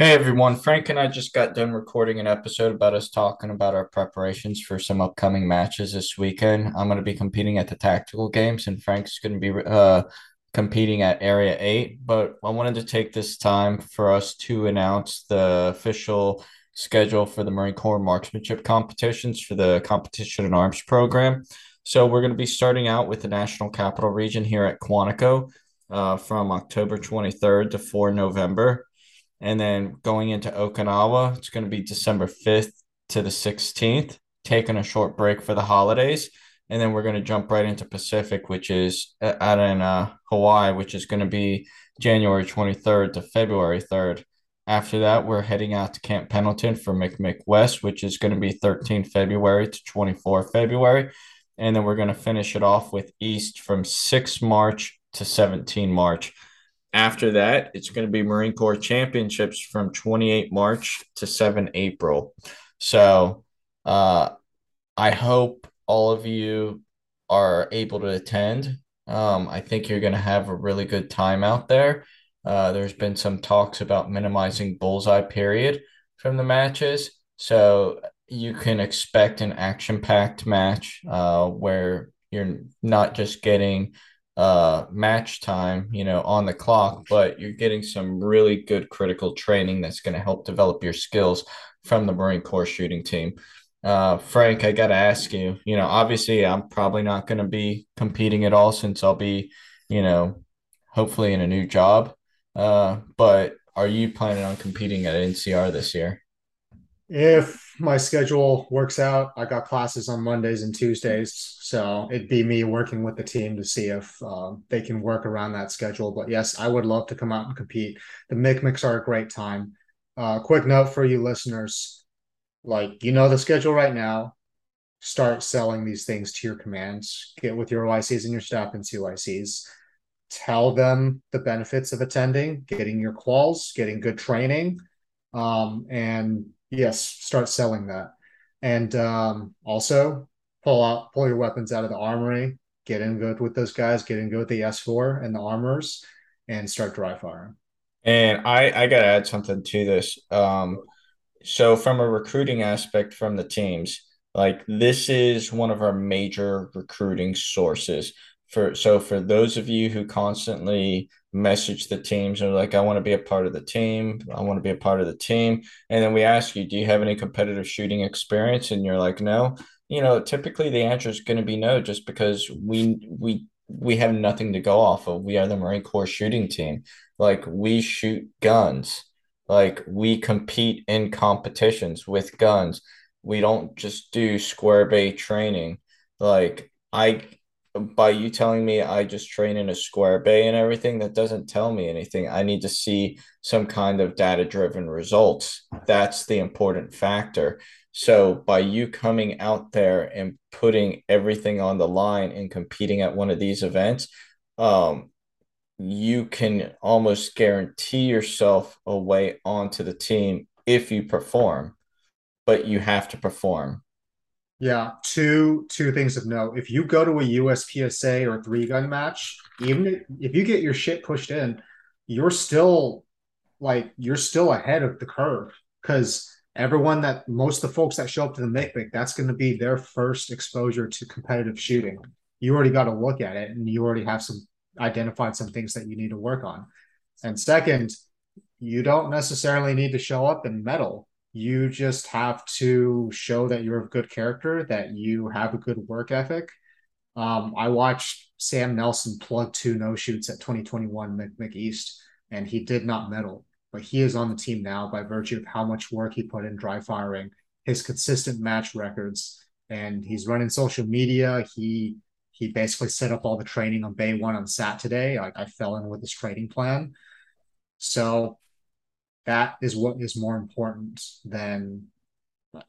Hey everyone, Frank and I just got done recording an episode about us talking about our preparations for some upcoming matches this weekend. I'm going to be competing at the tactical games, and Frank's going to be uh, competing at Area 8. But I wanted to take this time for us to announce the official schedule for the Marine Corps marksmanship competitions for the Competition in Arms program. So we're going to be starting out with the National Capital Region here at Quantico uh, from October 23rd to 4 November. And then going into Okinawa, it's going to be December 5th to the 16th, taking a short break for the holidays. And then we're going to jump right into Pacific, which is out in uh, Hawaii, which is going to be January 23rd to February 3rd. After that, we're heading out to Camp Pendleton for MCMIC West, which is going to be 13 February to 24 February. And then we're going to finish it off with East from 6 March to 17 March. After that, it's going to be Marine Corps Championships from 28 March to 7 April. So uh, I hope all of you are able to attend. Um, I think you're going to have a really good time out there. Uh, there's been some talks about minimizing bullseye period from the matches. So you can expect an action packed match uh, where you're not just getting uh, match time, you know, on the clock, but you're getting some really good critical training that's going to help develop your skills from the Marine Corps shooting team. Uh, Frank, I got to ask you, you know, obviously I'm probably not going to be competing at all since I'll be, you know, hopefully in a new job. Uh, but are you planning on competing at NCR this year? If my schedule works out, I got classes on Mondays and Tuesdays, so it'd be me working with the team to see if uh, they can work around that schedule. But yes, I would love to come out and compete. The MCMICs are a great time. Uh, quick note for you listeners: like you know the schedule right now. Start selling these things to your commands. Get with your OICs and your staff and CYCs. Tell them the benefits of attending, getting your quals, getting good training, um, and Yes, start selling that. And um, also pull out pull your weapons out of the armory, get in good with those guys, get in good with the S4 and the armors, and start dry firing. And I I gotta add something to this. Um, so from a recruiting aspect from the teams, like this is one of our major recruiting sources for so for those of you who constantly message the teams and like i want to be a part of the team. I want to be a part of the team. And then we ask you do you have any competitive shooting experience? And you're like no. You know typically the answer is going to be no just because we we we have nothing to go off of. We are the marine corps shooting team. Like we shoot guns. Like we compete in competitions with guns. We don't just do square bay training. Like i by you telling me I just train in a square bay and everything, that doesn't tell me anything. I need to see some kind of data driven results. That's the important factor. So by you coming out there and putting everything on the line and competing at one of these events, um, you can almost guarantee yourself a way onto the team if you perform, but you have to perform. Yeah, two two things of note. If you go to a USPSA or three gun match, even if you get your shit pushed in, you're still like you're still ahead of the curve because everyone that most of the folks that show up to the MCMIC, that's going to be their first exposure to competitive shooting. You already got to look at it, and you already have some identified some things that you need to work on. And second, you don't necessarily need to show up and medal you just have to show that you're a good character, that you have a good work ethic. Um, I watched Sam Nelson plug two no shoots at 2021 McEast, and he did not medal, but he is on the team now by virtue of how much work he put in dry firing, his consistent match records, and he's running social media. He he basically set up all the training on Bay One on Saturday. Like I fell in with his training plan. So that is what is more important than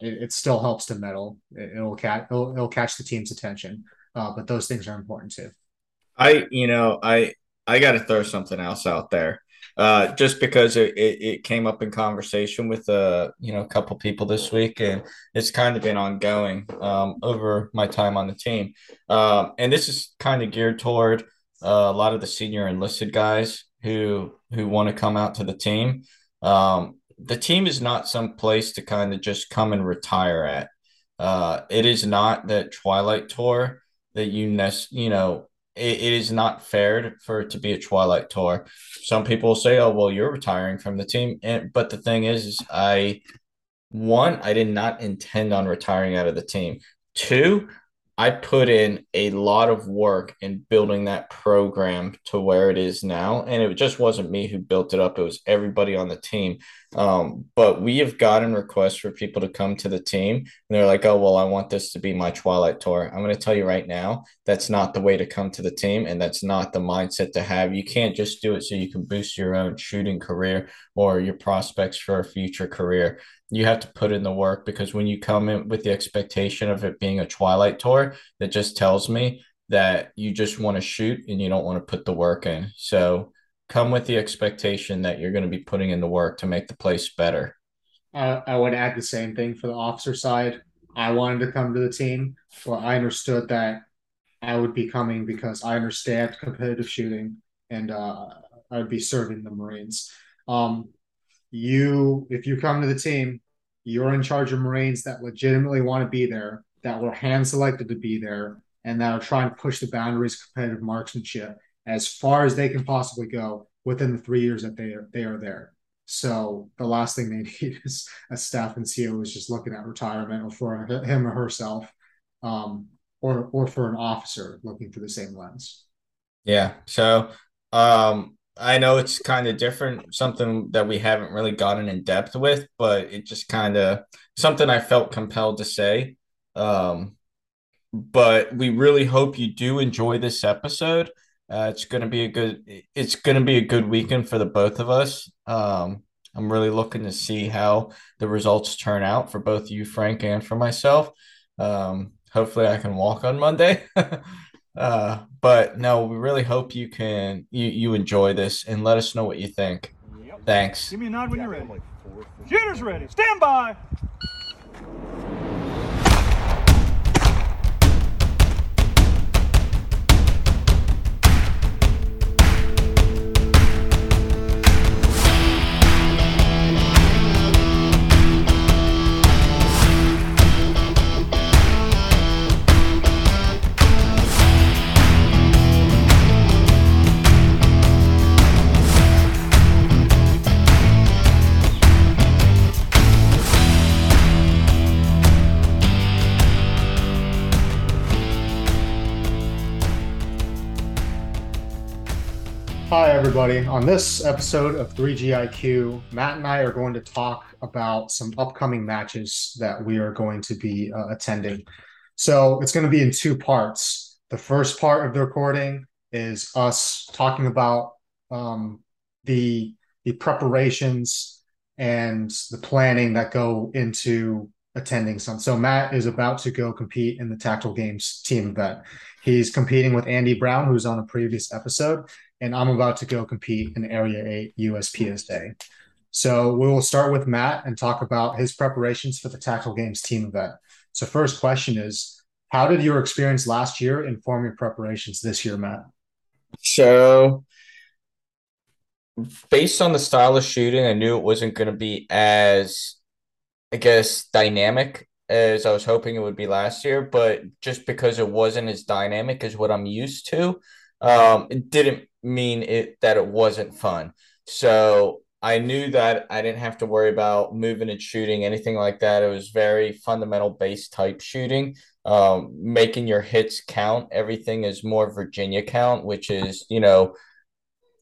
it, it still helps to medal. It, will catch it'll, it'll, catch the team's attention, uh, but those things are important too. I you know I I got to throw something else out there. Uh, just because it, it, it, came up in conversation with uh you know a couple people this week and it's kind of been ongoing um, over my time on the team um, and this is kind of geared toward uh, a lot of the senior enlisted guys who who want to come out to the team um, the team is not some place to kind of just come and retire at. Uh, it is not that Twilight Tour that you nest, you know, it, it is not fair for it to be a Twilight Tour. Some people say, "Oh, well, you're retiring from the team," and but the thing is, is I one, I did not intend on retiring out of the team. Two, I put in a lot of work in building that program to where it is now. And it just wasn't me who built it up, it was everybody on the team. Um, but we have gotten requests for people to come to the team. And they're like, oh, well, I want this to be my Twilight Tour. I'm going to tell you right now, that's not the way to come to the team. And that's not the mindset to have. You can't just do it so you can boost your own shooting career or your prospects for a future career you have to put in the work because when you come in with the expectation of it being a twilight tour that just tells me that you just want to shoot and you don't want to put the work in. So come with the expectation that you're going to be putting in the work to make the place better. Uh, i would add the same thing for the officer side. I wanted to come to the team but i understood that i would be coming because i understand competitive shooting and uh, i would be serving the marines. Um, you if you come to the team, you're in charge of Marines that legitimately want to be there, that were hand selected to be there, and that are trying to push the boundaries of competitive marksmanship as far as they can possibly go within the three years that they are they are there. So the last thing they need is a staff NCO is just looking at retirement or for him or herself, um, or or for an officer looking through the same lens. Yeah. So um, I know it's kind of different, something that we haven't really gotten in depth with, but it just kind of something I felt compelled to say. Um, but we really hope you do enjoy this episode. Uh, it's gonna be a good. It's gonna be a good weekend for the both of us. Um, I'm really looking to see how the results turn out for both you, Frank, and for myself. Um, hopefully, I can walk on Monday. Uh, but no, we really hope you can you you enjoy this and let us know what you think. Yep. Thanks. Give me a nod when you're ready. Shooter's ready. Stand by. Everybody. On this episode of 3GIQ, Matt and I are going to talk about some upcoming matches that we are going to be uh, attending. So it's going to be in two parts. The first part of the recording is us talking about um, the the preparations and the planning that go into attending some. So Matt is about to go compete in the Tactical Games team event. He's competing with Andy Brown, who's on a previous episode, and I'm about to go compete in Area 8 USPSA. So we will start with Matt and talk about his preparations for the Tactical Games team event. So first question is, how did your experience last year inform your preparations this year, Matt? So based on the style of shooting, I knew it wasn't going to be as, I guess, dynamic as I was hoping it would be last year. But just because it wasn't as dynamic as what I'm used to, um, it didn't mean it that it wasn't fun. So I knew that I didn't have to worry about moving and shooting anything like that. It was very fundamental base type shooting, um, making your hits count. Everything is more Virginia count, which is you know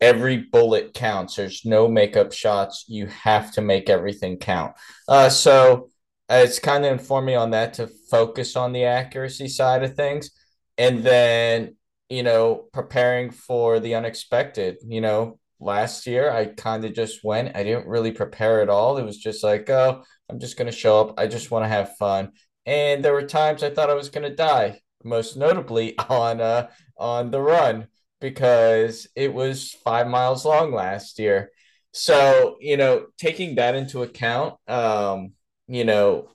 every bullet counts. There's no makeup shots. You have to make everything count. Uh, so it's kind of informed me on that to focus on the accuracy side of things, and then you know, preparing for the unexpected. You know, last year I kind of just went. I didn't really prepare at all. It was just like, oh, I'm just going to show up. I just want to have fun. And there were times I thought I was going to die, most notably on uh on the run because it was 5 miles long last year. So, you know, taking that into account, um, you know,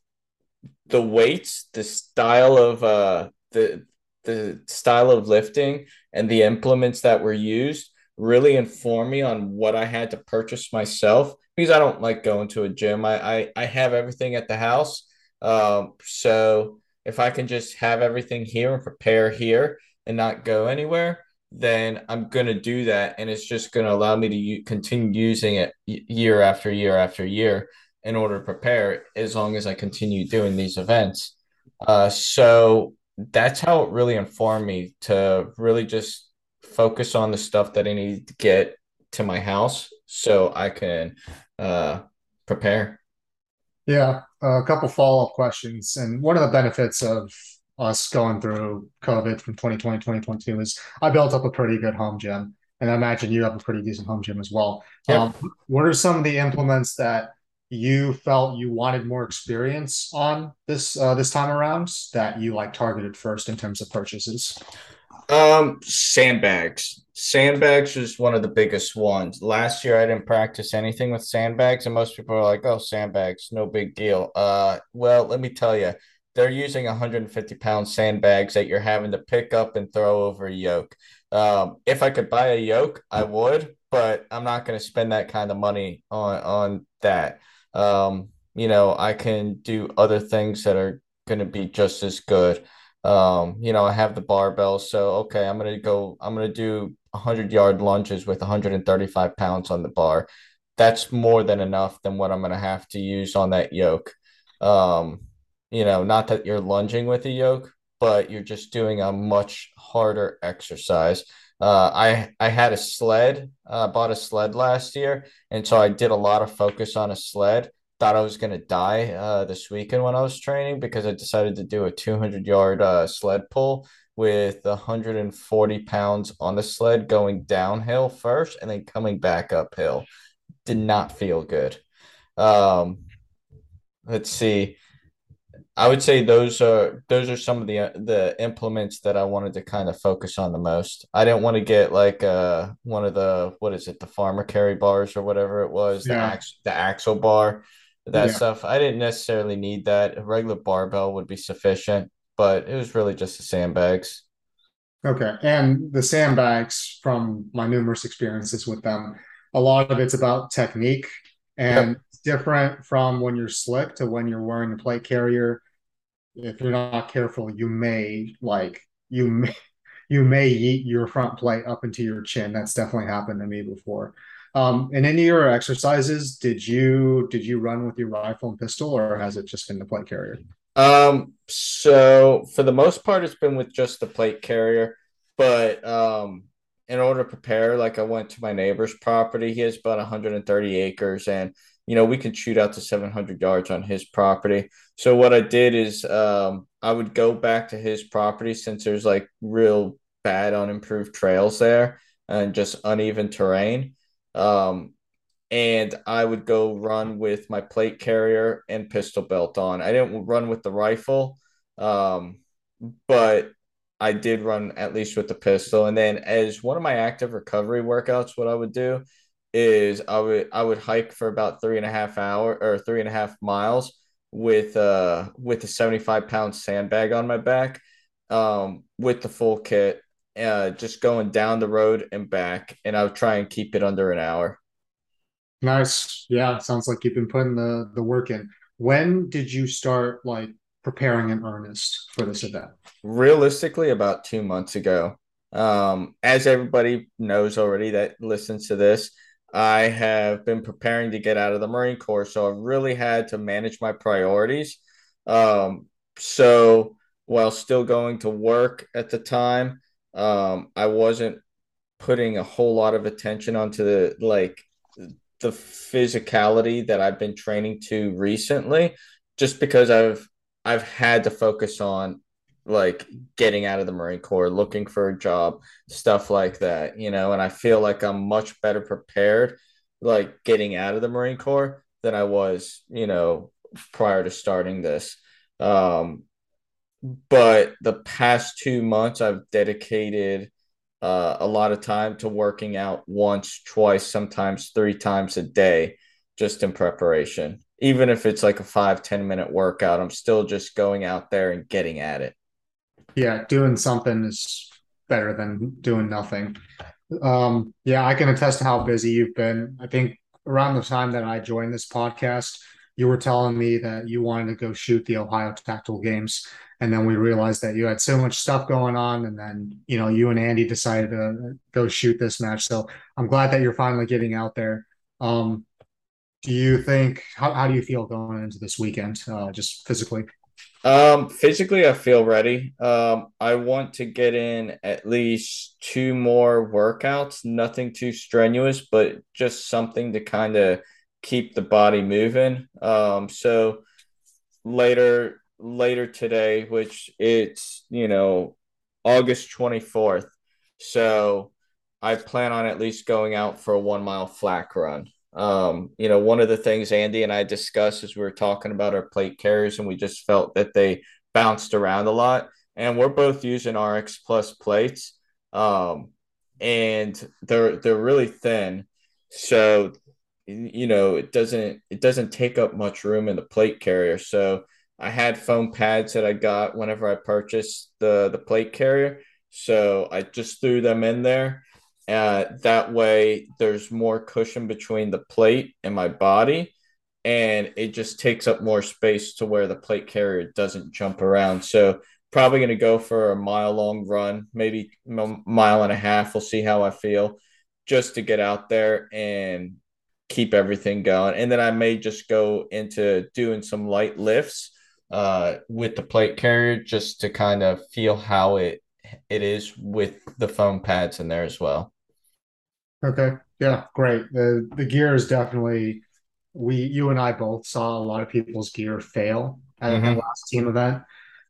the weights, the style of uh the the style of lifting and the implements that were used really inform me on what I had to purchase myself because I don't like going to a gym. I I, I have everything at the house. Um, so if I can just have everything here and prepare here and not go anywhere, then I'm going to do that. And it's just going to allow me to u- continue using it year after year after year in order to prepare as long as I continue doing these events. Uh, so that's how it really informed me to really just focus on the stuff that I need to get to my house so I can uh, prepare. Yeah, a couple follow-up questions. And one of the benefits of us going through COVID from 2020, 2022 is I built up a pretty good home gym. And I imagine you have a pretty decent home gym as well. Yep. Um, what are some of the implements that you felt you wanted more experience on this uh, this time around that you like targeted first in terms of purchases? Um, sandbags. Sandbags was one of the biggest ones. Last year I didn't practice anything with sandbags, and most people are like, "Oh, sandbags, no big deal." Uh, well, let me tell you, they're using 150 pound sandbags that you're having to pick up and throw over a yoke. Um, if I could buy a yoke, I would, but I'm not going to spend that kind of money on on that. Um, you know, I can do other things that are going to be just as good. Um, you know, I have the barbell, so okay, I'm gonna go, I'm gonna do 100 yard lunges with 135 pounds on the bar. That's more than enough than what I'm gonna have to use on that yoke. Um, you know, not that you're lunging with a yoke, but you're just doing a much harder exercise. Uh, I I had a sled, uh, bought a sled last year, and so I did a lot of focus on a sled thought I was gonna die uh, this weekend when I was training because I decided to do a 200 yard uh, sled pull with 140 pounds on the sled going downhill first and then coming back uphill. Did not feel good. Um, let's see. I would say those are those are some of the the implements that I wanted to kind of focus on the most. I didn't want to get like uh one of the what is it the farmer carry bars or whatever it was the ax the axle bar that Yeah. stuff. I didn't necessarily need that. A regular barbell would be sufficient, but it was really just the sandbags. Okay. And the sandbags, from my numerous experiences with them, a lot of it's about technique and Yep. Different from when you're slick to when you're wearing a plate carrier. If you're not careful, you may like you may you may eat your front plate up into your chin. That's definitely happened to me before. Um, in your exercises, did you did you run with your rifle and pistol, or has it just been the plate carrier? Um, so for the most part, it's been with just the plate carrier, but um, in order to prepare, like I went to my neighbor's property. He has about 130 acres, and you know we can shoot out to 700 yards on his property. So what I did is um, I would go back to his property since there's like real bad unimproved trails there and just uneven terrain. Um, and I would go run with my plate carrier and pistol belt on. I didn't run with the rifle, um, but I did run at least with the pistol. And then as one of my active recovery workouts, what I would do is I would I would hike for about three and a half hour or three and a half miles with uh with a 75 pound sandbag on my back, um, with the full kit, uh, just going down the road and back, and I would try and keep it under an hour. Nice. Yeah, sounds like you've been putting the the work in. When did you start like preparing in earnest for this event? realistically about two months ago. Um, as everybody knows already that listens to this, I have been preparing to get out of the Marine Corps, so I've really had to manage my priorities. Um, so while still going to work at the time, um, I wasn't putting a whole lot of attention onto the like the physicality that I've been training to recently, just because I've I've had to focus on like getting out of the Marine Corps, looking for a job, stuff like that, you know, and I feel like I'm much better prepared like getting out of the Marine Corps than I was, you know, prior to starting this. Um, but the past two months, I've dedicated uh, a lot of time to working out once, twice, sometimes three times a day, just in preparation. Even if it's like a five ten minute workout, I'm still just going out there and getting at it. Yeah, doing something is better than doing nothing. Um, yeah, I can attest to how busy you've been. I think around the time that I joined this podcast, you were telling me that you wanted to go shoot the Ohio Tactical Games, and then we realized that you had so much stuff going on, and then you know you and Andy decided to go shoot this match. So I'm glad that you're finally getting out there. Um, do you think how, how do you feel going into this weekend, uh, just physically? Um, physically, I feel ready. Um, I want to get in at least two more workouts, nothing too strenuous, but just something to kind of keep the body moving. Um, so later, later today, which it's, you know, August 24th. So I plan on at least going out for a one mile flat run. Um, you know, one of the things Andy and I discussed as we were talking about our plate carriers, and we just felt that they bounced around a lot. And we're both using RX Plus plates, um, and they're they're really thin, so you know it doesn't it doesn't take up much room in the plate carrier. So I had foam pads that I got whenever I purchased the the plate carrier, so I just threw them in there uh, that way, there's more cushion between the plate and my body, and it just takes up more space to where the plate carrier doesn't jump around. So, probably going to go for a mile long run, maybe a mile and a half. We'll see how I feel just to get out there and keep everything going. And then I may just go into doing some light lifts uh, with the plate carrier just to kind of feel how it it is with the foam pads in there as well. Okay. Yeah, great. The the gear is definitely we you and I both saw a lot of people's gear fail at mm-hmm. the last team event.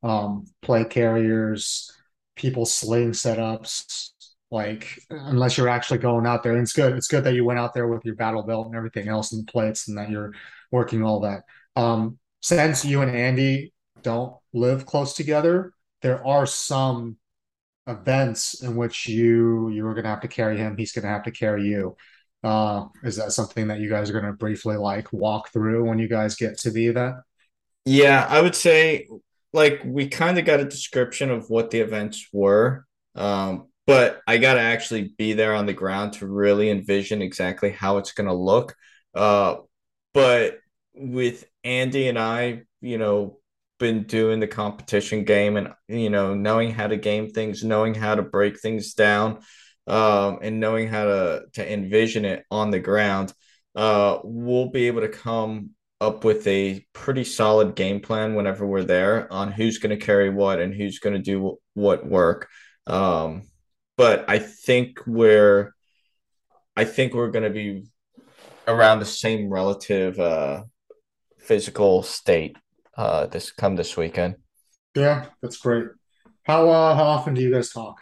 Um, plate carriers, people sling setups, like unless you're actually going out there. And it's good. It's good that you went out there with your battle belt and everything else in the plates and that you're working all that. Um, since you and Andy don't live close together, there are some events in which you you were going to have to carry him he's going to have to carry you. Uh is that something that you guys are going to briefly like walk through when you guys get to the event? Yeah i would say like we kind of got a description of what the events were um but i got to actually be there on the ground to really envision exactly how it's going to look. Uh but with andy and i you know been doing the competition game and you know knowing how to game things knowing how to break things down um, and knowing how to to envision it on the ground uh, we'll be able to come up with a pretty solid game plan whenever we're there on who's going to carry what and who's going to do what work. Um, but i think we're i think we're going to be around the same relative uh, physical state uh, this come this weekend. Yeah, that's great. How uh, how often do you guys talk?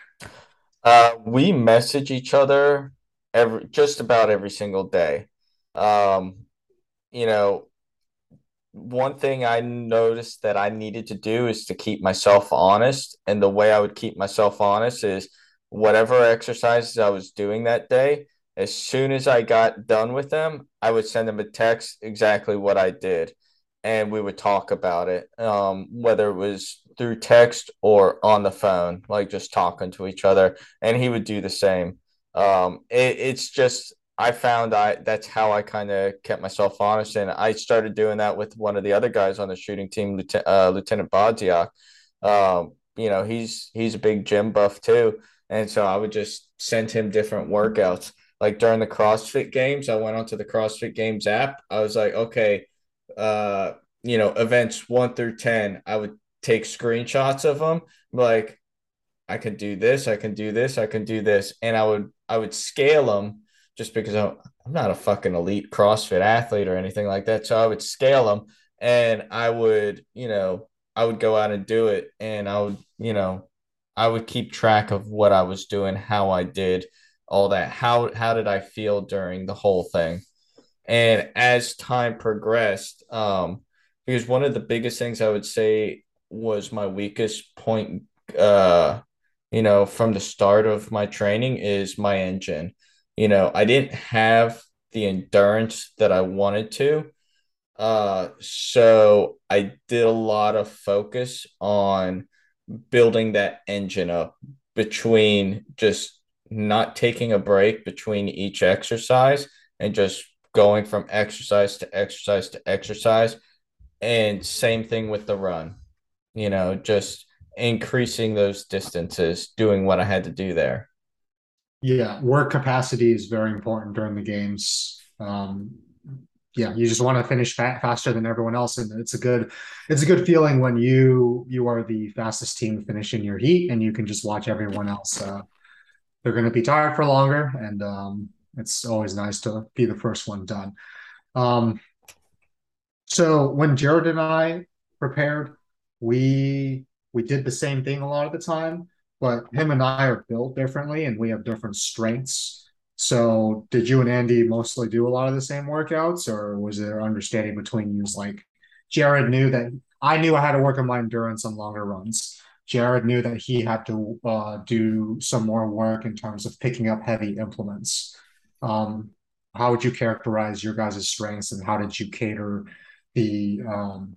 Uh, we message each other every just about every single day. Um, you know, one thing I noticed that I needed to do is to keep myself honest, and the way I would keep myself honest is whatever exercises I was doing that day. As soon as I got done with them, I would send them a text exactly what I did and we would talk about it, um, whether it was through text or on the phone, like just talking to each other. And he would do the same. Um, it, it's just I found I that's how I kind of kept myself honest, and I started doing that with one of the other guys on the shooting team, Lieutenant, uh, Lieutenant Bodziak. Um, you know, he's he's a big gym buff too, and so I would just send him different workouts. Like during the CrossFit Games, I went onto the CrossFit Games app. I was like, okay, uh, you know, events one through 10, I would take screenshots of them. Like, I can do this, I can do this, I can do this. And I would, I would scale them just because I'm, I'm not a fucking elite CrossFit athlete or anything like that. So I would scale them and I would, you know, I would go out and do it. And I would, you know, I would keep track of what I was doing, how I did all that. How, how did I feel during the whole thing? And as time progressed, um, because one of the biggest things I would say was my weakest point, uh, you know, from the start of my training is my engine. You know, I didn't have the endurance that I wanted to. Uh, so I did a lot of focus on building that engine up between just not taking a break between each exercise and just going from exercise to exercise to exercise. And same thing with the run, you know, just increasing those distances, doing what I had to do there. Yeah, work capacity is very important during the games. Um, yeah, you just want to finish fat, faster than everyone else, and it's a good, it's a good feeling when you you are the fastest team finishing your heat, and you can just watch everyone else. Uh, they're going to be tired for longer, and um, it's always nice to be the first one done. Um, so when Jared and I prepared, we we did the same thing a lot of the time, but him and I are built differently, and we have different strengths. So did you and Andy mostly do a lot of the same workouts, or was there understanding between you? Like Jared knew that I knew I had to work on my endurance on longer runs. Jared knew that he had to uh, do some more work in terms of picking up heavy implements. Um, how would you characterize your guys' strengths, and how did you cater the um,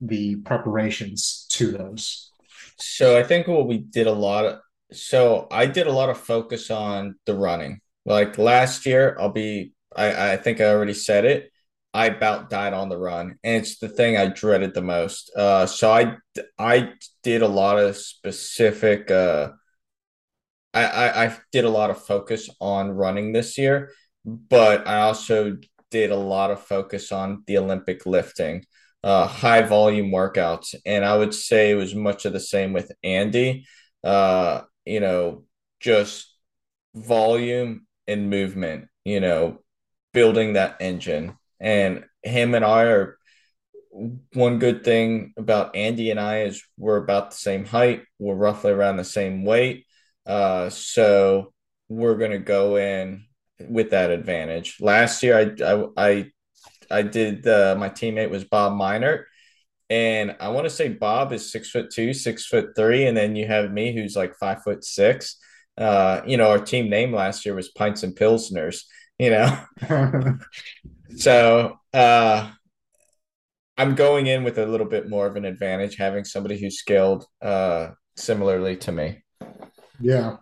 the preparations to those? So I think what we did a lot of so I did a lot of focus on the running. Like last year, I'll be I, I think I already said it. I about died on the run, and it's the thing I dreaded the most. Uh, so I I did a lot of specific. Uh, I, I I did a lot of focus on running this year, but I also did a lot of focus on the Olympic lifting, uh, high volume workouts, and I would say it was much of the same with Andy. Uh, you know, just volume and movement. You know, building that engine and him and I are one good thing about Andy and I is we're about the same height. We're roughly around the same weight. Uh, so we're gonna go in with that advantage. Last year, I I I, I did. Uh, my teammate was Bob Minert, and I want to say Bob is six foot two, six foot three, and then you have me who's like five foot six. Uh, you know, our team name last year was Pints and Pilsners. You know, So uh, I'm going in with a little bit more of an advantage having somebody who's skilled uh, similarly to me. Yeah,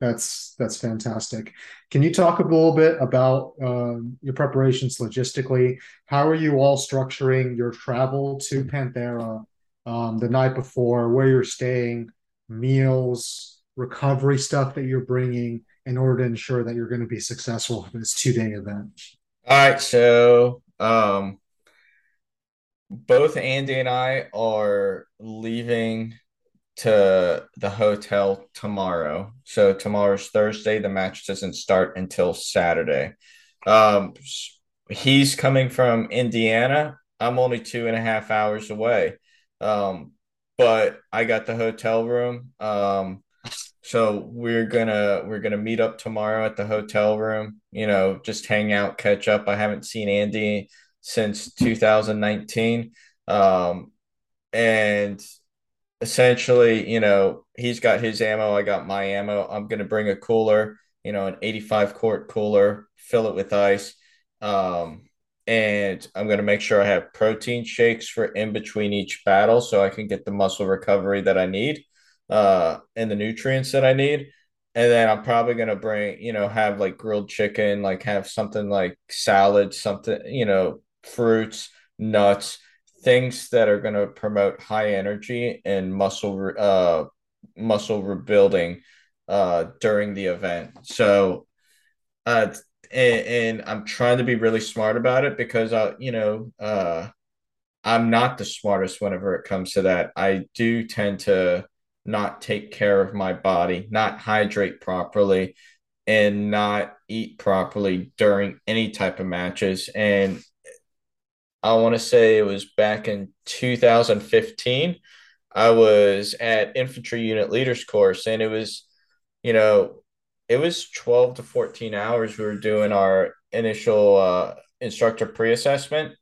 that's that's fantastic. Can you talk a little bit about um, your preparations logistically? How are you all structuring your travel to Panthera um, the night before? Where you're staying, meals, recovery stuff that you're bringing in order to ensure that you're going to be successful in this two day event? All right, so um, both Andy and I are leaving to the hotel tomorrow. So tomorrow's Thursday. The match doesn't start until Saturday. Um, he's coming from Indiana. I'm only two and a half hours away. Um, but I got the hotel room. Um, so we're gonna we're gonna meet up tomorrow at the hotel room. You know, just hang out, catch up. I haven't seen Andy since 2019, um, and essentially, you know, he's got his ammo. I got my ammo. I'm gonna bring a cooler. You know, an 85 quart cooler. Fill it with ice. Um, and I'm going to make sure I have protein shakes for in between each battle so I can get the muscle recovery that I need uh, and the nutrients that I need. And then I'm probably gonna bring, you know, have like grilled chicken, like have something like salad, something, you know, fruits, nuts, things that are gonna promote high energy and muscle, uh, muscle rebuilding, uh, during the event. So, uh, and, and I'm trying to be really smart about it because I, you know, uh, I'm not the smartest whenever it comes to that. I do tend to not take care of my body, not hydrate properly, and not eat properly during any type of matches. And I want to say it was back in 2015. I was at infantry unit leaders course, and it was, you know, it was 12 to 14 hours. We were doing our initial uh, instructor pre assessment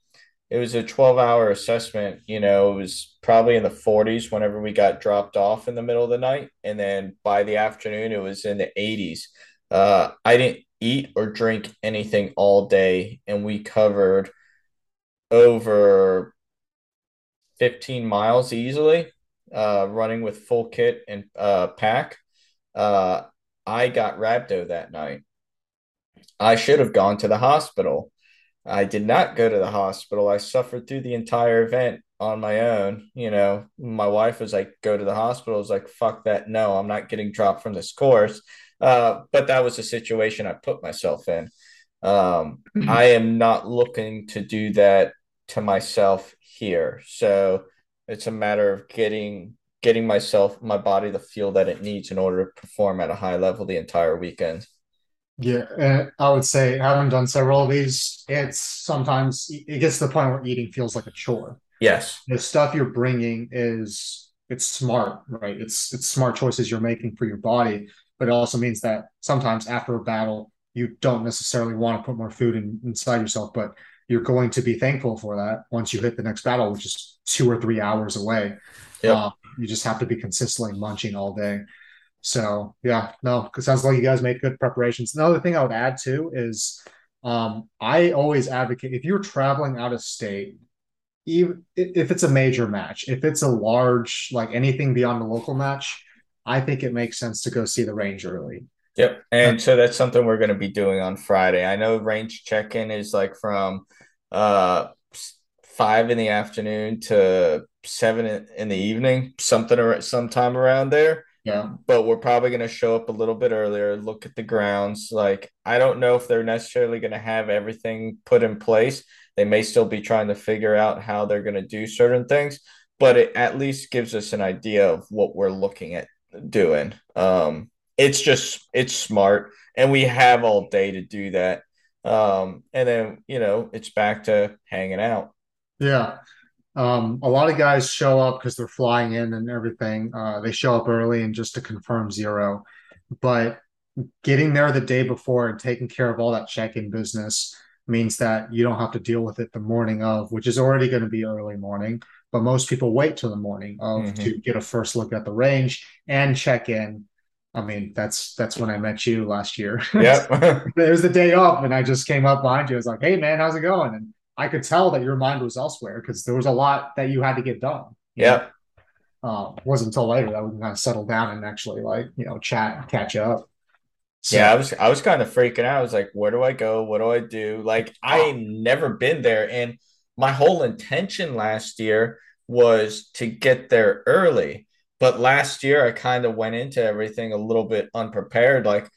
it was a 12 hour assessment. You know, it was probably in the 40s whenever we got dropped off in the middle of the night. And then by the afternoon, it was in the 80s. Uh, I didn't eat or drink anything all day. And we covered over 15 miles easily, uh, running with full kit and uh, pack. Uh, I got rhabdo that night. I should have gone to the hospital. I did not go to the hospital. I suffered through the entire event on my own. You know, my wife was like, go to the hospital. I was like, fuck that. No, I'm not getting dropped from this course. Uh, but that was a situation I put myself in. Um, I am not looking to do that to myself here. So it's a matter of getting getting myself my body the feel that it needs in order to perform at a high level the entire weekend. Yeah, and I would say having done several of these, it's sometimes it gets to the point where eating feels like a chore. Yes. The stuff you're bringing is it's smart, right? It's it's smart choices you're making for your body, but it also means that sometimes after a battle, you don't necessarily want to put more food in, inside yourself, but you're going to be thankful for that once you hit the next battle, which is two or three hours away. Yep. Uh, you just have to be consistently munching all day. So yeah, no, it sounds like you guys make good preparations. Another thing I would add too is um, I always advocate if you're traveling out of state, even if it's a major match, if it's a large like anything beyond a local match, I think it makes sense to go see the range early. Yep. And so that's something we're going to be doing on Friday. I know range check in is like from uh five in the afternoon to seven in the evening, something or sometime around there. Yeah. But we're probably going to show up a little bit earlier, look at the grounds. Like, I don't know if they're necessarily going to have everything put in place. They may still be trying to figure out how they're going to do certain things, but it at least gives us an idea of what we're looking at doing. Um, it's just, it's smart. And we have all day to do that. Um, and then, you know, it's back to hanging out. Yeah. Um, a lot of guys show up because they're flying in and everything. Uh, they show up early and just to confirm zero. But getting there the day before and taking care of all that check-in business means that you don't have to deal with it the morning of, which is already going to be early morning. But most people wait till the morning of mm-hmm. to get a first look at the range and check in. I mean, that's that's when I met you last year. Yeah, it was the day off, and I just came up behind you. I was like, "Hey, man, how's it going?" And I could tell that your mind was elsewhere because there was a lot that you had to get done. Yeah. Um, wasn't until later that we kind of settled down and actually like, you know, chat, catch up. So, yeah, I was I was kind of freaking out. I was like, where do I go? What do I do? Like I never been there. And my whole intention last year was to get there early. But last year I kind of went into everything a little bit unprepared. Like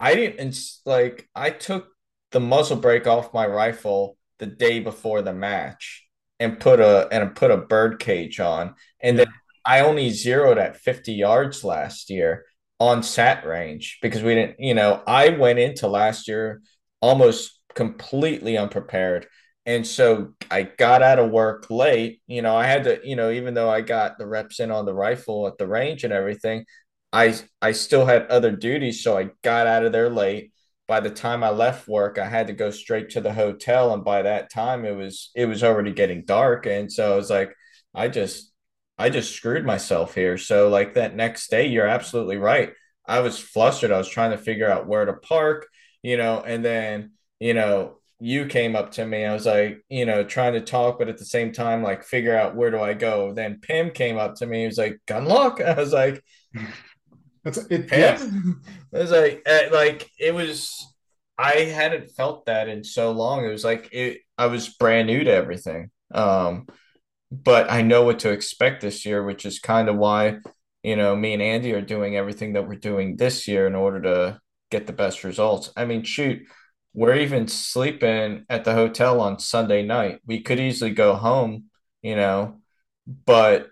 I didn't like I took the muzzle brake off my rifle the day before the match and put a and put a bird cage on. And then I only zeroed at 50 yards last year on sat range because we didn't, you know, I went into last year almost completely unprepared. And so I got out of work late. You know, I had to, you know, even though I got the reps in on the rifle at the range and everything, I I still had other duties. So I got out of there late by the time I left work, I had to go straight to the hotel, and by that time, it was it was already getting dark, and so I was like, I just I just screwed myself here. So like that next day, you're absolutely right. I was flustered. I was trying to figure out where to park, you know, and then you know you came up to me. I was like, you know, trying to talk, but at the same time, like figure out where do I go. Then Pim came up to me. He was like, "Gun lock." I was like. that's it, yeah. it was like eh, like it was. I hadn't felt that in so long. It was like it. I was brand new to everything. Um, but I know what to expect this year, which is kind of why you know me and Andy are doing everything that we're doing this year in order to get the best results. I mean, shoot, we're even sleeping at the hotel on Sunday night. We could easily go home, you know, but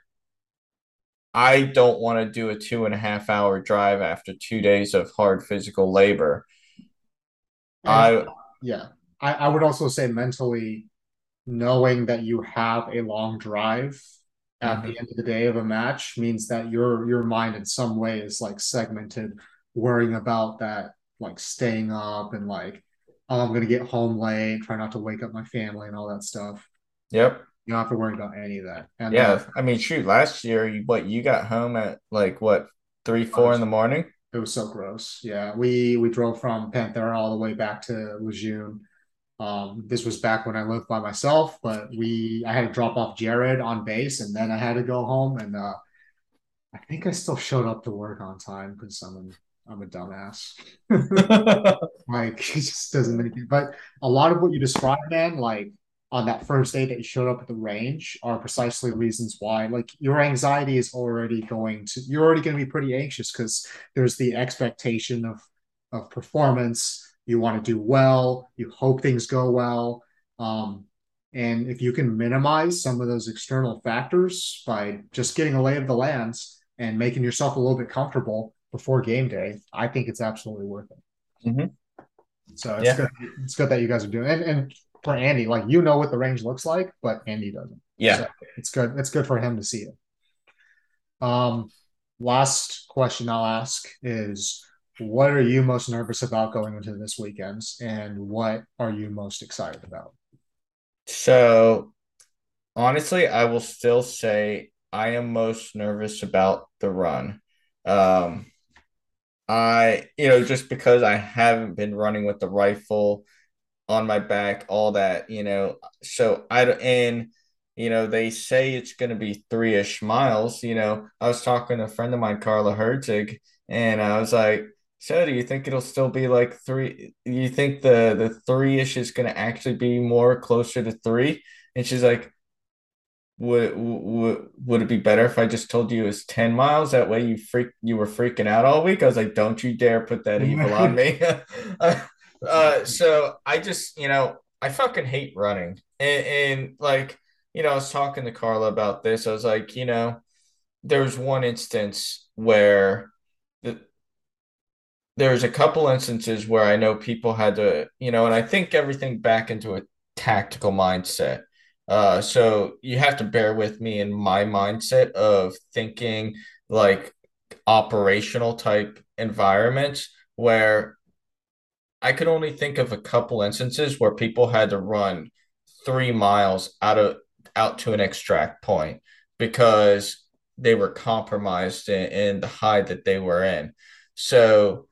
I don't want to do a two and a half hour drive after two days of hard physical labor. And, I yeah. I, I would also say mentally knowing that you have a long drive at mm-hmm. the end of the day of a match means that your your mind in some way is like segmented, worrying about that like staying up and like oh, I'm gonna get home late, try not to wake up my family and all that stuff. Yep. You don't have to worry about any of that. And yeah, uh, I mean, shoot, last year, you, what you got home at like what three, four in the morning? It was so gross. Yeah, we we drove from Panthera all the way back to Lejeune. Um, this was back when I lived by myself, but we I had to drop off Jared on base, and then I had to go home. And uh, I think I still showed up to work on time because an I'm a dumbass. like it just doesn't make it. But a lot of what you described, man, like on that first day that you showed up at the range, are precisely reasons why. Like your anxiety is already going to. You're already going to be pretty anxious because there's the expectation of of performance. You want to do well. You hope things go well. Um, and if you can minimize some of those external factors by just getting a lay of the lands and making yourself a little bit comfortable before game day, I think it's absolutely worth it. Mm-hmm. So it's yeah. good. It's good that you guys are doing. And, and for Andy, like you know what the range looks like, but Andy doesn't. Yeah, so it's good. It's good for him to see it. Um, last question I'll ask is, what are you most nervous about going into this weekend, and what are you most excited about? So, honestly, I will still say I am most nervous about the run. Um, I, you know, just because I haven't been running with the rifle on my back, all that, you know, so I, and, you know, they say it's going to be three ish miles. You know, I was talking to a friend of mine, Carla Herzig, and I was like, so do you think it'll still be like three? You think the the three ish is going to actually be more closer to three? And she's like, would would would it be better if I just told you it was ten miles? That way you freak you were freaking out all week. I was like, don't you dare put that evil on me. uh, so I just you know I fucking hate running, and, and like you know I was talking to Carla about this. I was like, you know, there was one instance where there's a couple instances where I know people had to, you know, and I think everything back into a tactical mindset. Uh, so you have to bear with me in my mindset of thinking like operational type environments where I could only think of a couple instances where people had to run three miles out of out to an extract point because they were compromised in, in the hide that they were in. So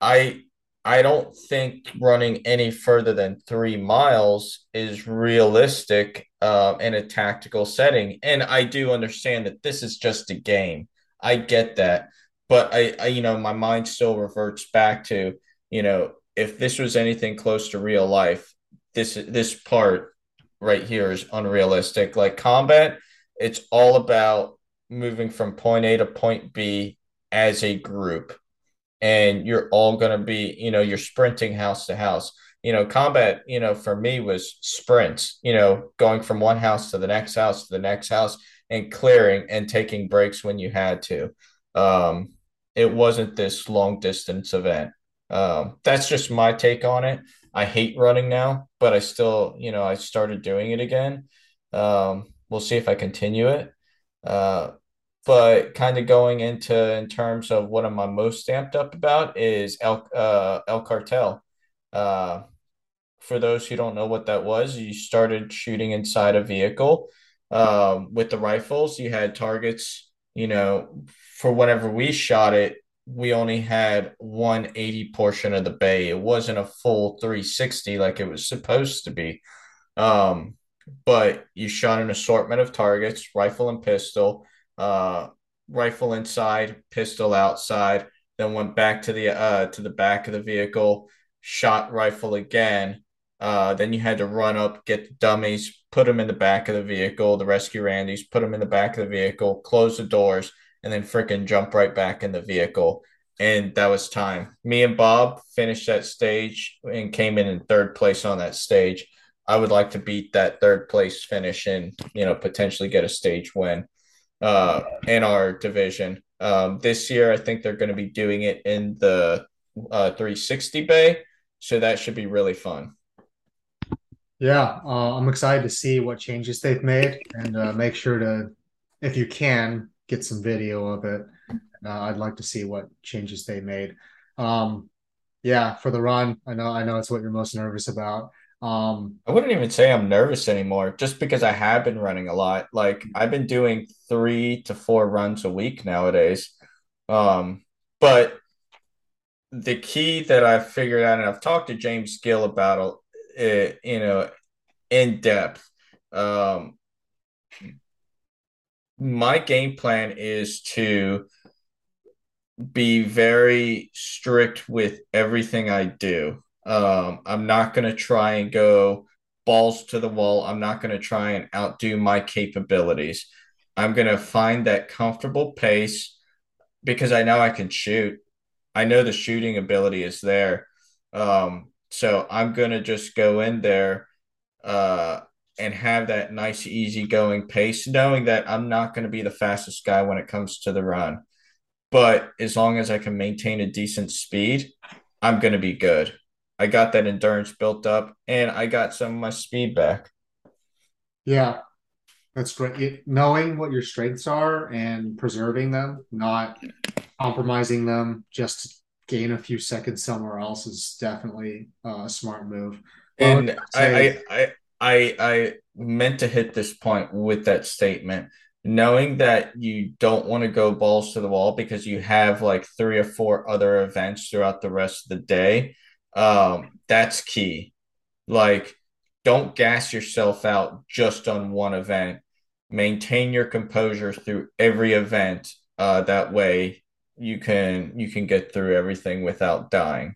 I I don't think running any further than three miles is realistic uh, in a tactical setting. And I do understand that this is just a game. I get that, but I, I you know my mind still reverts back to you know if this was anything close to real life, this this part right here is unrealistic. Like combat, it's all about moving from point A to point B as a group and you're all going to be, you know, you're sprinting house to house. You know, combat, you know, for me was sprints, you know, going from one house to the next house to the next house and clearing and taking breaks when you had to. Um, it wasn't this long distance event. Um, that's just my take on it. I hate running now, but I still, you know, I started doing it again. Um, we'll see if I continue it. Uh, but kind of going into in terms of what am I most stamped up about is El uh, El Cartel. Uh, for those who don't know what that was, you started shooting inside a vehicle um, with the rifles. You had targets. You know, for whenever we shot it, we only had 180 portion of the bay. It wasn't a full 360 like it was supposed to be. Um, but you shot an assortment of targets, rifle and pistol uh, rifle inside, pistol outside, then went back to the uh, to the back of the vehicle, shot rifle again. Uh, then you had to run up, get the dummies, put them in the back of the vehicle, the rescue Randys, put them in the back of the vehicle, close the doors, and then freaking jump right back in the vehicle. And that was time. Me and Bob finished that stage and came in in third place on that stage. I would like to beat that third place finish and, you know, potentially get a stage win uh, in our division. Um, this year, I think they're going to be doing it in the uh, 360 bay, so that should be really fun. Yeah, uh, I'm excited to see what changes they've made, and uh, make sure to, if you can, get some video of it. Uh, I'd like to see what changes they made. Um, yeah, for the run, I know I know it's what you're most nervous about. Um, I wouldn't even say I'm nervous anymore, just because I have been running a lot. Like I've been doing three to four runs a week nowadays. Um, but the key that I've figured out, and I've talked to James Gill about it, you know, in depth. Um, my game plan is to be very strict with everything I do. Um, I'm not going to try and go balls to the wall. I'm not going to try and outdo my capabilities. I'm going to find that comfortable pace because I know I can shoot. I know the shooting ability is there. Um, so I'm going to just go in there uh, and have that nice, easy going pace, knowing that I'm not going to be the fastest guy when it comes to the run. But as long as I can maintain a decent speed, I'm going to be good. I got that endurance built up and I got some of my speed back. Yeah, that's great. It, knowing what your strengths are and preserving them, not compromising them just to gain a few seconds somewhere else is definitely uh, a smart move. Uh, and I, I, I, I, I meant to hit this point with that statement knowing that you don't want to go balls to the wall because you have like three or four other events throughout the rest of the day um that's key. Like don't gas yourself out just on one event. Maintain your composure through every event uh that way you can you can get through everything without dying.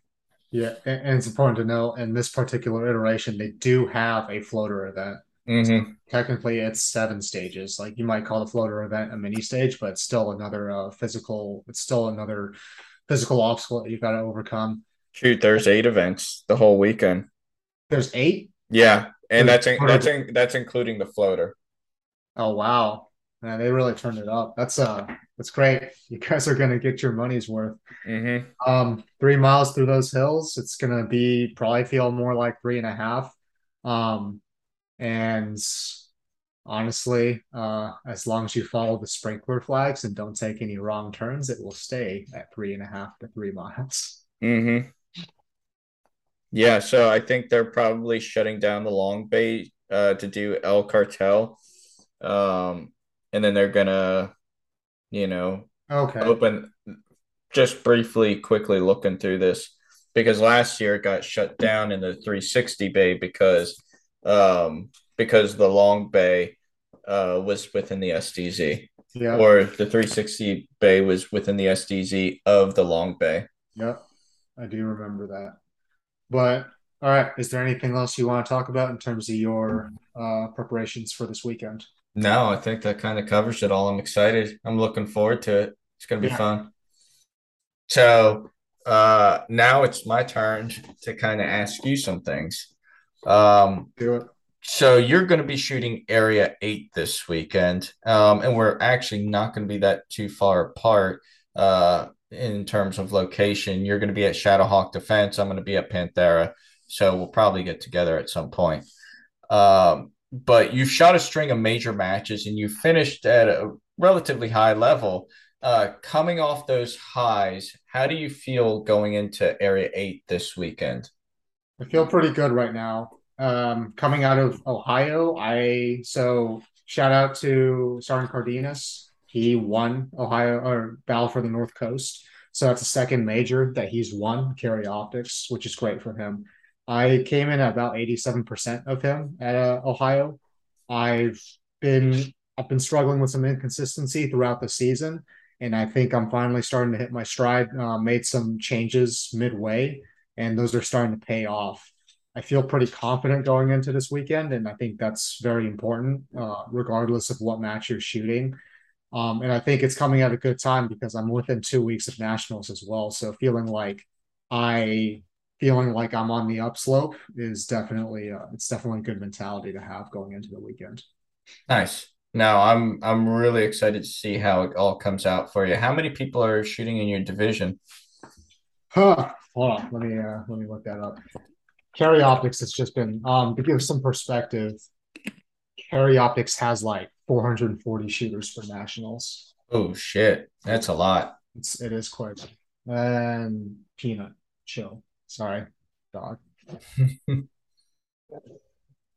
Yeah and, it's important to know in this particular iteration they do have a floater event. Mm-hmm. so technically it's seven stages. Like you might call the floater event a mini stage but it's still another uh, physical it's still another physical obstacle that you've got to overcome Shoot, there's eight events the whole weekend. There's eight. Yeah, and that's in, that's in, that's including the floater. Oh wow, man, they really turned it up. That's uh, that's great. You guys are gonna get your money's worth. Mm-hmm. Um, three miles through those hills, it's gonna be probably feel more like three and a half. Um, and honestly, uh, as long as you follow the sprinkler flags and don't take any wrong turns, it will stay at three and a half to three miles. Mm-hmm. Yeah, so I think they're probably shutting down the Long Bay uh, to do El Cartel, um, and then they're gonna, you know, okay, open. Just briefly, quickly looking through this because last year it got shut down in the 360 Bay because, um, because the Long Bay, uh, was within the SDZ. Yeah. Or the 360 Bay was within the SDZ of the Long Bay. Yep, I do remember that. But all right, is there anything else you want to talk about in terms of your uh, preparations for this weekend? No, I think that kind of covers it all. I'm excited. I'm looking forward to it. It's going to be yeah. fun. So uh, now it's my turn to kind of ask you some things. Um, Do it. So you're going to be shooting Area 8 this weekend, um, and we're actually not going to be that too far apart. Uh, in terms of location. You're going to be at Shadowhawk Defense. I'm going to be at Panthera. So we'll probably get together at some point. Um, but you've shot a string of major matches and you finished at a relatively high level. Uh, coming off those highs, how do you feel going into Area 8 this weekend? I feel pretty good right now. Um, coming out of Ohio, I so shout out to Sergeant Cardenas he won Ohio or Battle for the North Coast. So that's the second major that he's won, Carry Optics, which is great for him. I came in at about 87% of him at uh, Ohio. I've been I've been struggling with some inconsistency throughout the season, and I think I'm finally starting to hit my stride. Uh, made some changes midway, and those are starting to pay off. I feel pretty confident going into this weekend, and I think that's very important, uh, regardless of what match you're shooting. Um, and I think it's coming at a good time because I'm within two weeks of nationals as well. So feeling like I feeling like I'm on the upslope is definitely uh, it's definitely a good mentality to have going into the weekend. Nice. Now I'm I'm really excited to see how it all comes out for you. How many people are shooting in your division? Huh. Hold on, let me uh, let me look that up. Carry Optics has just been um to give some perspective. Carry Optics has like 440 shooters for nationals. Oh shit, that's a lot. It's it is quite. And peanut, chill. Sorry, dog.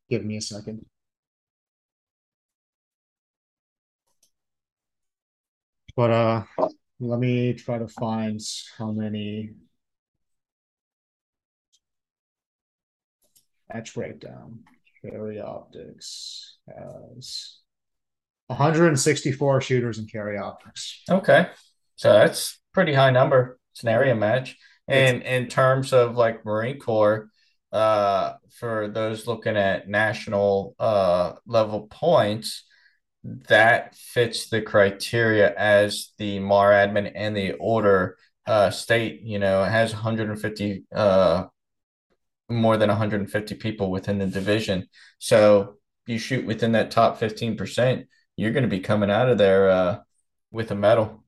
Give me a second. But uh, let me try to find how many match breakdown. Carry optics has 164 shooters in carry optics. Okay. So that's pretty high number. It's an area match. And in terms of like Marine Corps, uh, for those looking at national uh level points, that fits the criteria as the MAR admin and the order uh state, you know, has 150 uh more than 150 people within the division. So you shoot within that top 15%, you're going to be coming out of there uh with a medal.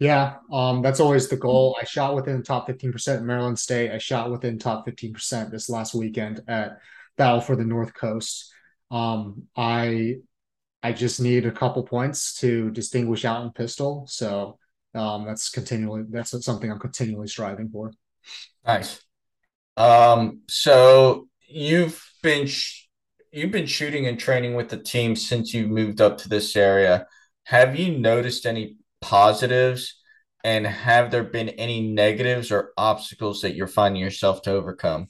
Yeah, um, that's always the goal. I shot within the top 15% in Maryland State. I shot within top 15% this last weekend at Battle for the North Coast. Um, I I just need a couple points to distinguish out in pistol. So um, that's continually that's something I'm continually striving for. Nice. Um, so you've been sh- you've been shooting and training with the team since you moved up to this area. Have you noticed any positives and have there been any negatives or obstacles that you're finding yourself to overcome?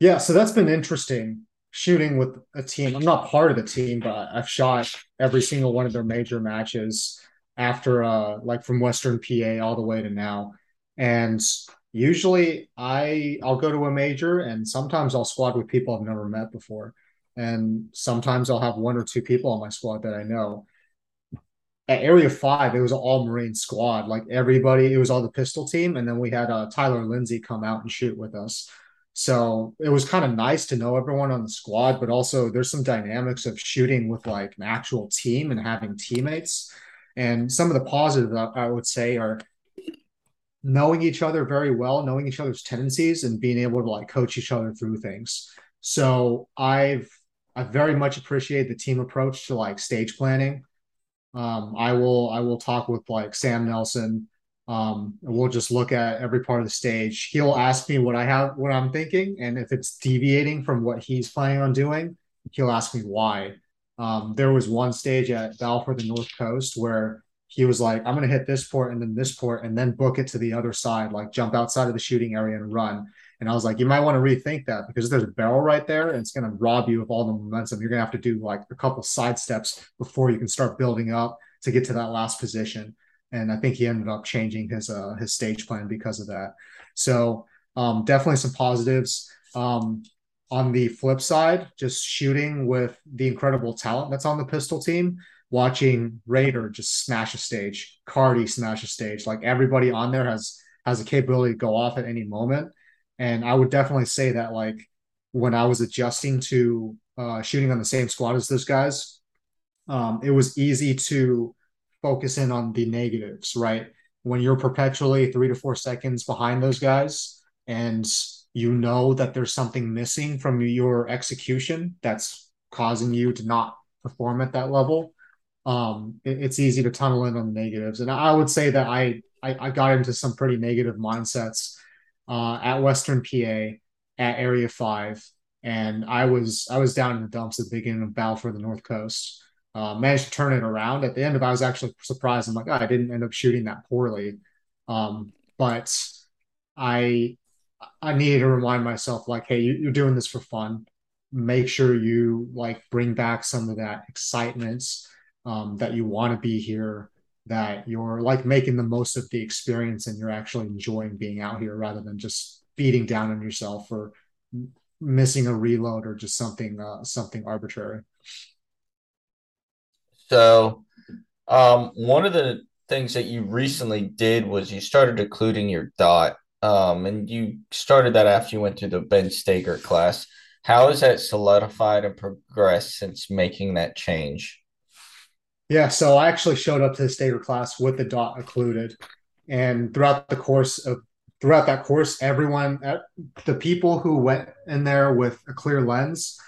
Yeah, so that's been interesting shooting with a team. I'm not part of the team, but I've shot every single one of their major matches after uh like from Western PA all the way to now. And usually I I'll go to a major and sometimes I'll squad with people I've never met before. And sometimes I'll have one or two people on my squad that I know at Area Five, it was an all Marine squad. Like everybody, it was all the pistol team, and then we had uh, Tyler Lindsay come out and shoot with us. So it was kind of nice to know everyone on the squad, but also there's some dynamics of shooting with like an actual team and having teammates. And some of the positives I would say are knowing each other very well, knowing each other's tendencies, and being able to like coach each other through things. So I've I very much appreciate the team approach to like stage planning um, I will I will talk with like Sam Nelson. Um, and we'll just look at every part of the stage. He'll ask me what I have, what I'm thinking, and if it's deviating from what he's planning on doing, he'll ask me why. Um, there was one stage at Battle for the North Coast where he was like, "I'm going to hit this port and then this port, and then book it to the other side, like jump outside of the shooting area and run." And I was like, you might want to rethink that because there's a barrel right there and it's going to rob you of all the momentum. You're going to have to do like a couple side steps before you can start building up to get to that last position. And I think he ended up changing his uh, his stage plan because of that. So um, definitely some positives. Um, on the flip side, just shooting with the incredible talent that's on the pistol team, watching Raider just smash a stage, Cardi smash a stage. Like everybody on there has has a capability to go off at any moment. And I would definitely say that like when I was adjusting to uh, shooting on the same squad as those guys, um, it was easy to focus in on the negatives, right? When you're perpetually three to four seconds behind those guys and you know that there's something missing from your execution that's causing you to not perform at that level, um, it, it's easy to tunnel in on the negatives. And I would say that I, I, I got into some pretty negative mindsets uh, at Western PA at Area Five, and I was I was down in the dumps at the beginning of Battle for the North Coast. Uh, managed to turn it around at the end of. I was actually surprised. I'm like, oh, I didn't end up shooting that poorly, um, but I I needed to remind myself like, hey, you, are doing this for fun. Make sure you like bring back some of that excitement um, that you want to be here that you're like making the most of the experience and you're actually enjoying being out here rather than just beating down on yourself or missing a reload or just something uh, something arbitrary. So, um, one of the things that you recently did was you started occluding your dot, um, and you started that after you went through the Ben Stoeger class. How has that solidified and progressed since making that change? Yeah, so I actually showed up to the Stoeger class with the dot occluded, and throughout the course of throughout that course, everyone, the people who went in there with a clear lens,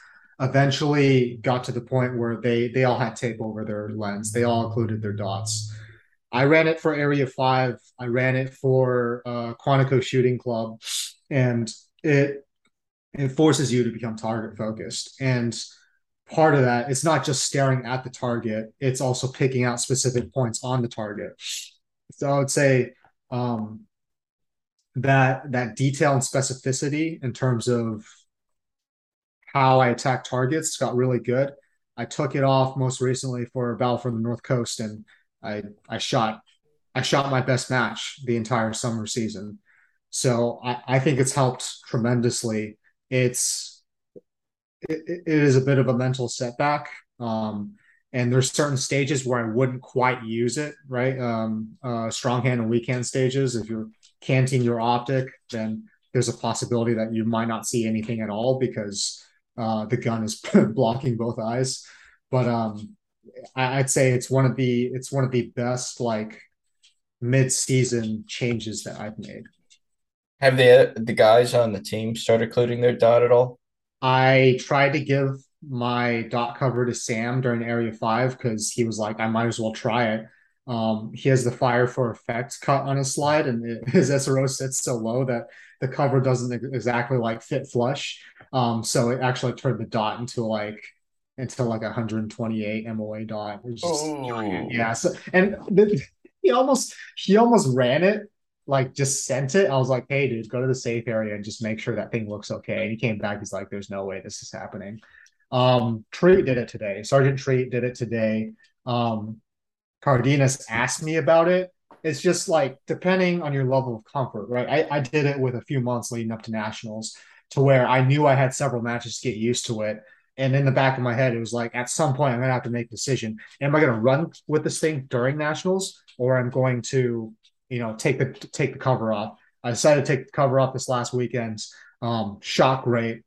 eventually got to the point where they they all had tape over their lens. They all occluded their dots. I ran it for Area Five. I ran it for uh, Quantico Shooting Club, and it it forces you to become target focused and part of that it's not just staring at the target it's also picking out specific points on the target so i would say um, that that detail and specificity in terms of how i attack targets got really good i took it off most recently for a battle from the north coast and i i shot I shot my best match the entire summer season. So I, I think it's helped tremendously. It's it, it is a bit of a mental setback. Um, and there's certain stages where I wouldn't quite use it, right? Um, uh, strong hand and weak hand stages. If you're canting your optic, then there's a possibility that you might not see anything at all because uh, the gun is blocking both eyes. But um, I, I'd say it's one of the it's one of the best like mid-season changes that I've made. Have the the guys on the team started occluding their dot at all? I tried to give my dot cover to Sam during Area Five because he was like, I might as well try it. Um, he has the fire for effect cut on his slide, and it, his SRO sits so low that the cover doesn't exactly like fit flush. Um, so it actually turned the dot into like into like a 128 MOA dot. Just, oh. Yeah. So and the, he almost he almost ran it like just sent it. I was like, hey dude, go to the safe area and just make sure that thing looks okay. And he came back, he's like, there's no way this is happening. Um, Treat did it today. Sergeant Treat did it today. Um, Cardenas asked me about it. It's just like depending on your level of comfort, right? I, I did it with a few months leading up to nationals to where I knew I had several matches to get used to it. And in the back of my head, it was like at some point I'm gonna have to make a decision. Am I gonna run with this thing during nationals or I'm going to, you know, take the take the cover off? I decided to take the cover off this last weekend. Um, shot great,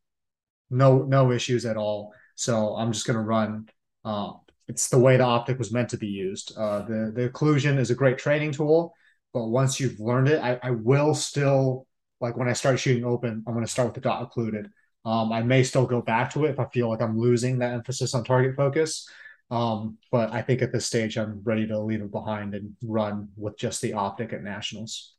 no no issues at all. So I'm just gonna run. Uh, it's the way the optic was meant to be used. Uh, the the occlusion is a great training tool, but once you've learned it, I, I will still like when I start shooting open, I'm to start with the dot occluded. Um, I may still go back to it if I feel like I'm losing that emphasis on target focus. Um, but I think at this stage, I'm ready to leave it behind and run with just the optic at nationals.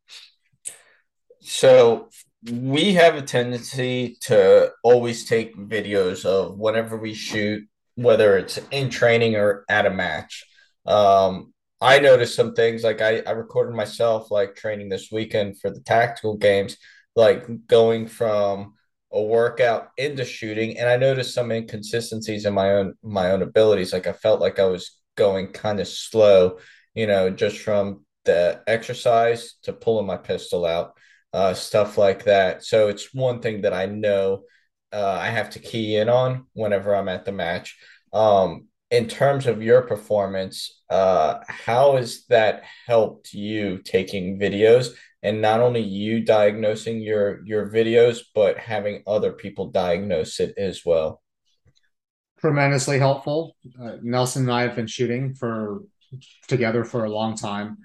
So we have a tendency to always take videos of whenever we shoot, whether it's in training or at a match. Um, I noticed some things like I, I recorded myself like training this weekend for the tactical games, like going from a workout into shooting, and I noticed some inconsistencies in my own my own abilities. Like I felt like I was going kind of slow, you know, just from the exercise to pulling my pistol out uh, stuff like that. So it's one thing that I know uh, I have to key in on whenever I'm at the match. Um, in terms of your performance, uh, how has that helped you taking videos and not only you diagnosing your your videos, but having other people diagnose it as well? Tremendously helpful. Uh, Nelson and I have been shooting for together for a long time.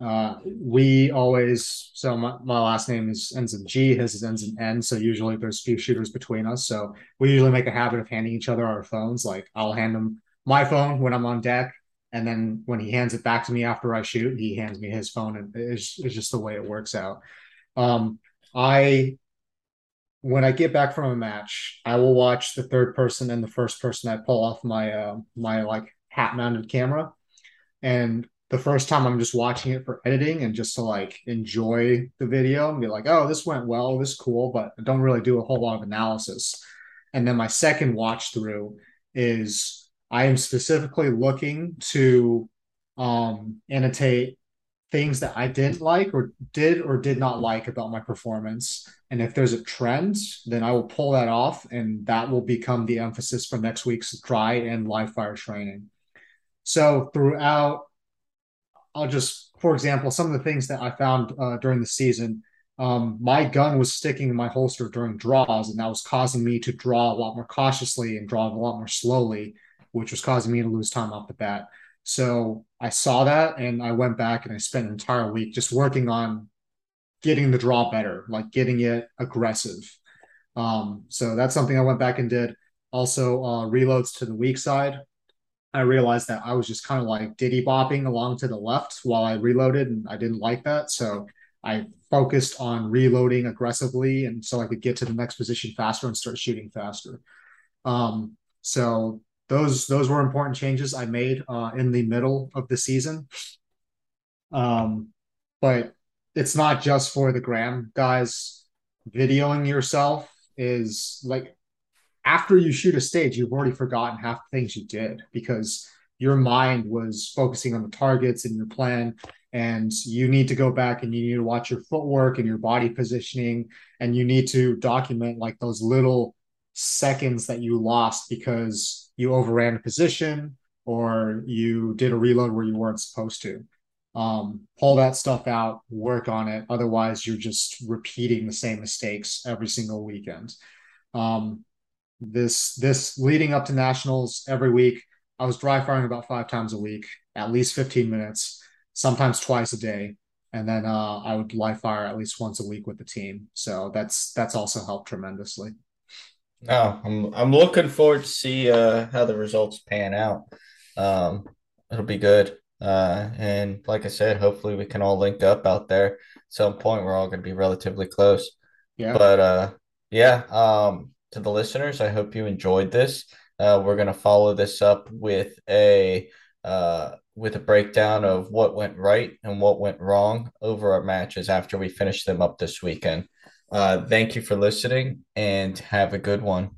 Uh, we always so my, my last name is ends in G, his ends in N. So usually there's a few shooters between us. So we usually make a habit of handing each other our phones. Like I'll hand him my phone when I'm on deck, and then when he hands it back to me after I shoot, he hands me his phone, and it's, it's just the way it works out. Um, I when I get back from a match, I will watch the third person and the first person I pull off my uh, my like hat mounted camera, and the first time I'm just watching it for editing and just to like enjoy the video and be like, oh, this went well, this cool, but I don't really do a whole lot of analysis. And then my second watch through is I am specifically looking to um, annotate things that I didn't like or did or did not like about my performance. And if there's a trend, then I will pull that off and that will become the emphasis for next week's dry and live fire training. So throughout I'll just, for example, some of the things that I found uh, during the season. Um, my gun was sticking in my holster during draws, and that was causing me to draw a lot more cautiously and draw a lot more slowly, which was causing me to lose time off the bat. So I saw that, and I went back and I spent an entire week just working on getting the draw better, like getting it aggressive. Um, so that's something I went back and did. Also, uh, reloads to the weak side. I realized that I was just kind of like diddy bopping along to the left while I reloaded, and I didn't like that. So I focused on reloading aggressively, and so I could get to the next position faster and start shooting faster. Um, so those those were important changes I made uh, in the middle of the season. Um, but it's not just for the gram guys. Videoing yourself is like after you shoot a stage, you've already forgotten half the things you did because your mind was focusing on the targets and your plan. and you need to go back and you need to watch your footwork and your body positioning and you need to document like those little seconds that you lost because you overran a position or you did a reload where you weren't supposed to um, pull that stuff out work on it otherwise you're just repeating the same mistakes every single weekend um, this this leading up to nationals every week i was dry firing about five times a week at least 15 minutes sometimes twice a day. And then uh, I would live fire at least once a week with the team. So that's that's also helped tremendously. No, I'm I'm looking forward to see uh, how the results pan out. Um, it'll be good. Uh, and like I said, hopefully we can all link up out there. At some point, we're all going to be relatively close. Yeah. But uh, yeah. Um, to the listeners, I hope you enjoyed this. Uh, we're going to follow this up with a uh with a breakdown of what went right and what went wrong over our matches after we finish them up this weekend. Uh, thank you for listening and have a good one.